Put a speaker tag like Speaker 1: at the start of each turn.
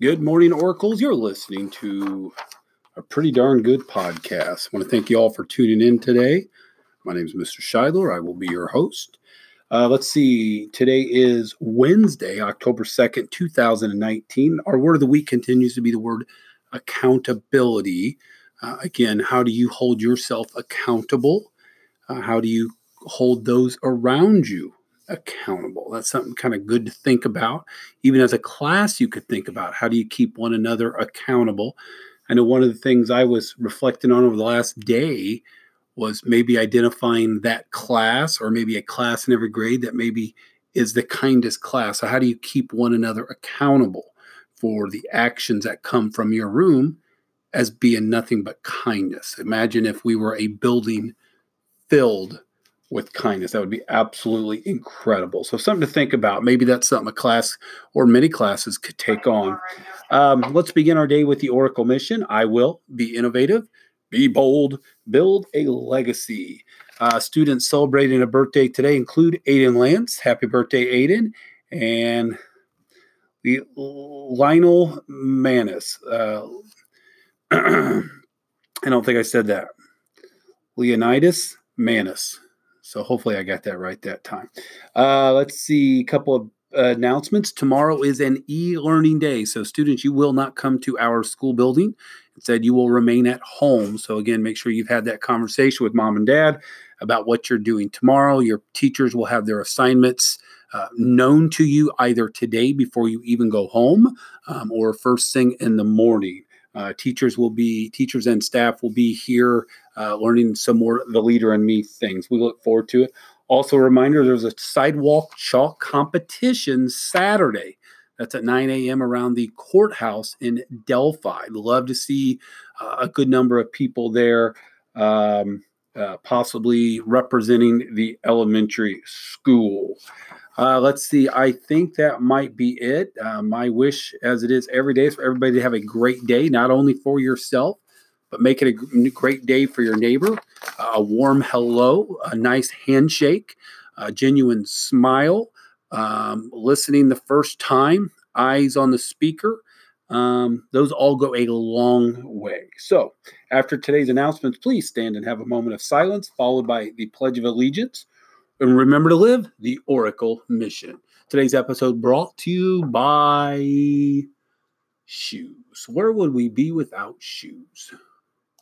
Speaker 1: Good morning, Oracles. You're listening to a pretty darn good podcast. I want to thank you all for tuning in today. My name is Mr. Scheidler. I will be your host. Uh, let's see. Today is Wednesday, October 2nd, 2019. Our word of the week continues to be the word accountability. Uh, again, how do you hold yourself accountable? Uh, how do you hold those around you accountable. That's something kind of good to think about. Even as a class, you could think about how do you keep one another accountable. I know one of the things I was reflecting on over the last day was maybe identifying that class or maybe a class in every grade that maybe is the kindest class. So, how do you keep one another accountable for the actions that come from your room as being nothing but kindness? Imagine if we were a building filled with kindness. That would be absolutely incredible. So, something to think about. Maybe that's something a class or many classes could take on. Um, let's begin our day with the Oracle mission. I will be innovative, be bold, build a legacy. Uh, students celebrating a birthday today include Aiden Lance. Happy birthday, Aiden. And the Lionel Manis. Uh, I don't think I said that. Leonidas Manis. So hopefully I got that right that time. Uh, let's see a couple of uh, announcements. Tomorrow is an e-learning day, so students, you will not come to our school building. Instead, you will remain at home. So again, make sure you've had that conversation with mom and dad about what you're doing tomorrow. Your teachers will have their assignments. Uh, known to you either today before you even go home um, or first thing in the morning. Uh, teachers will be teachers and staff will be here uh, learning some more the Leader in Me things. We look forward to it. Also, a reminder: there's a sidewalk chalk competition Saturday. That's at 9 a.m. around the courthouse in Delphi. Love to see uh, a good number of people there, um, uh, possibly representing the elementary school. Uh, let's see. I think that might be it. Uh, my wish, as it is every day, is for everybody to have a great day, not only for yourself, but make it a great day for your neighbor. Uh, a warm hello, a nice handshake, a genuine smile, um, listening the first time, eyes on the speaker. Um, those all go a long way. So, after today's announcements, please stand and have a moment of silence, followed by the Pledge of Allegiance. And remember to live the Oracle mission. Today's episode brought to you by shoes. Where would we be without shoes?